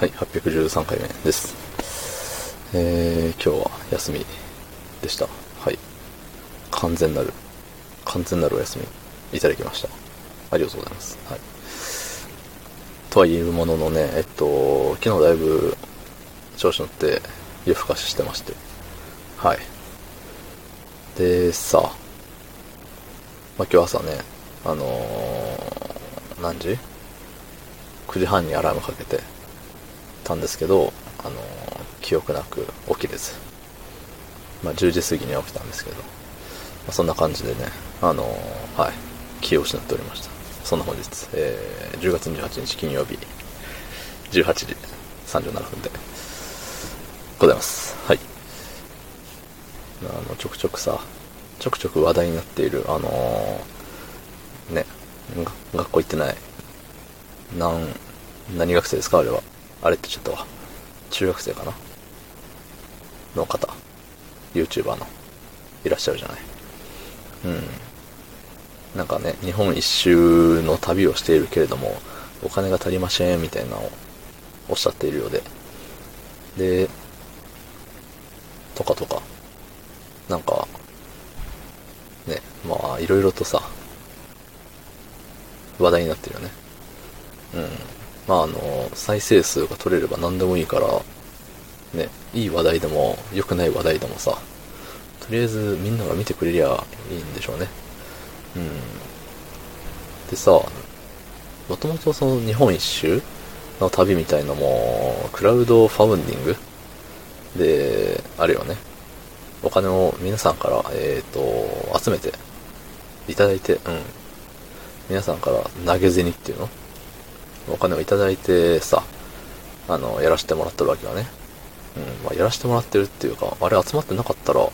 はい、813回目です。えー、今日は休みでした。はい。完全なる、完全なるお休みいただきました。ありがとうございます。はい。とは言うもののね、えっと、昨日だいぶ調子乗って夜更かししてまして。はい。で、さ、まあ、今日朝ね、あのー、何時 ?9 時半にアラームかけてたんですけど、あのー、記憶なく起きれず。まあ、10時過ぎには起きたんですけど、まあ、そんな感じでね、あのー、はい、気を失っておりました。そんな本日、えー、10月28日金曜日、18時37分でございます。はい。あの、ちょくちょくさ、ちょくちょく話題になっている、あのー、ね、学校行ってない、なん、何学生ですか？あれは。あれってちょっと、中学生かな？の方、YouTuber の、いらっしゃるじゃない？うん。なんかね、日本一周の旅をしているけれども、お金が足りません、みたいなのをおっしゃっているようで。で、とかとか、なんか、ね、まあ、いろいろとさ、話題になってるよね。うん。まあ、あの、再生数が取れれば何でもいいから、ね、いい話題でも、良くない話題でもさ、とりあえずみんなが見てくれりゃいいんでしょうね。うん。でさ、もともとその日本一周の旅みたいのも、クラウドファウンディング？で、あるよね。お金を皆さんから、えっ、と、集めて、いただいて、うん。皆さんから投げ銭っていうの？お金をいただいてさ、あの、やらせてもらってるわけよね。うん、まあ、やらせてもらってるっていうか、あれ集まってなかったら、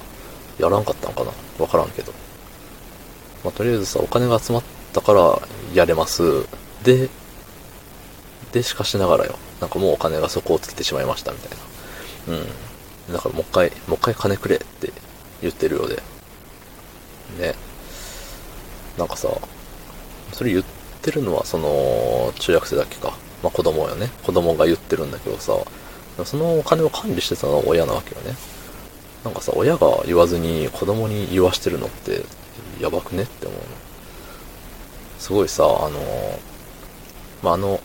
やらんかったのかなわからんけど。まあ、とりあえずさ、お金が集まったから、やれます。で、で、しかしながらよ。なんかもうお金が底をつけてしまいました、みたいな。うん。だからもう一回、もう一回金くれって言ってるようで。ね。なんかさ、それ言ってるのはその、中学生だけか。まあ子供よね。子供が言ってるんだけどさ、そのお金を管理してたのは親なわけよね。なんかさ、親が言わずに子供に言わしてるのって、やばくねって思うの。すごいさ、あの、まあ、あの、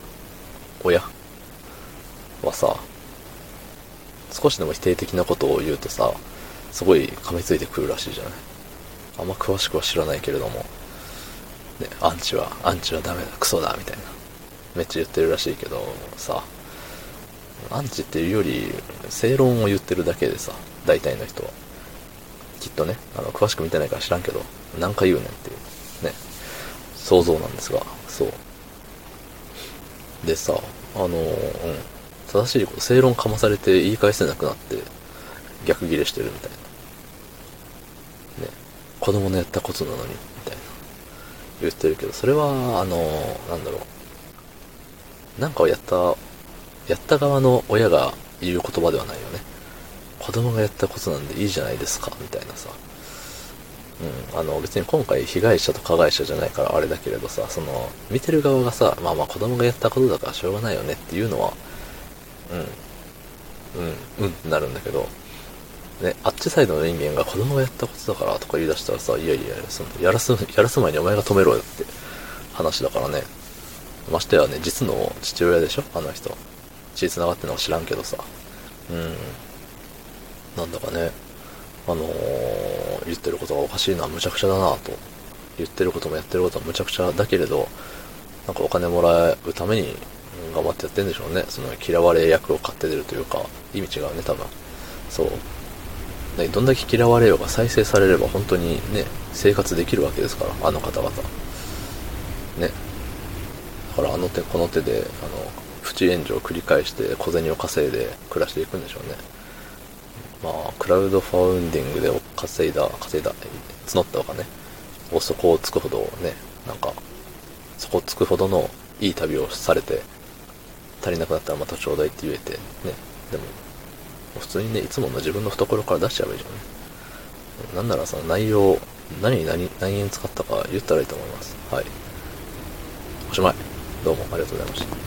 親はさ、少しでも否定的なことを言うとさ、すごい噛みついてくるらしいじゃない。あんま詳しくは知らないけれども、ね、アンチは、アンチはダメだ、クソだ、みたいな。めっちゃ言ってるらしいけど、さ、アンチっていうより、正論を言ってるだけでさ、大体の人は。きっとね、あの、詳しく見てないから知らんけど、何回言うねんっていう、ね、想像なんですが、そう。でさ、あの、うん、正しいこと、正論かまされて言い返せなくなって、逆ギレしてるみたいな。ね、子供のやったことなのに、言ってるけど、それは、あの、なんだろう。なんかをやった、やった側の親が言う言葉ではないよね。子供がやったことなんでいいじゃないですか、みたいなさ。うん、あの別に今回被害者と加害者じゃないからあれだけれどさ、その、見てる側がさ、まあまあ子供がやったことだからしょうがないよねっていうのは、うん、うん、うんってなるんだけど、ね、あっちサイドの人間が子供がやったことだからとか言い出したらさ、いやいや、そのやらす、やらす前にお前が止めろよって話だからね。ましてやね、実の父親でしょ？あの人。血繋がってるのは知らんけどさ。うん。なんだかね、あのー、言ってることがおかしいな、むちゃくちゃだなと。言ってることもやってることはむちゃくちゃだけれど、なんかお金もらうために頑張ってやってんでしょうね。その嫌われ役を買って出るというか、意味違うね、多分。そう。ね、どんだけ嫌われようが再生されれば本当にね、生活できるわけですから、あの方々。ね。だからあの手この手で、あの、プチ炎上を繰り返して小銭を稼いで暮らしていくんでしょうね。まあ、クラウドファウンディングで稼いだ、稼いだ、募ったお金を底をつくほどね、なんか、そこをつくほどのいい旅をされて、足りなくなったらまたちょうだいって言えて、ね。でも、普通にね、いつもの自分の懐から出しちゃえばいいじゃん。なんならその内容、何に何、何円使ったか言ったらいいと思います。はい。おしまい。どうもありがとうございました。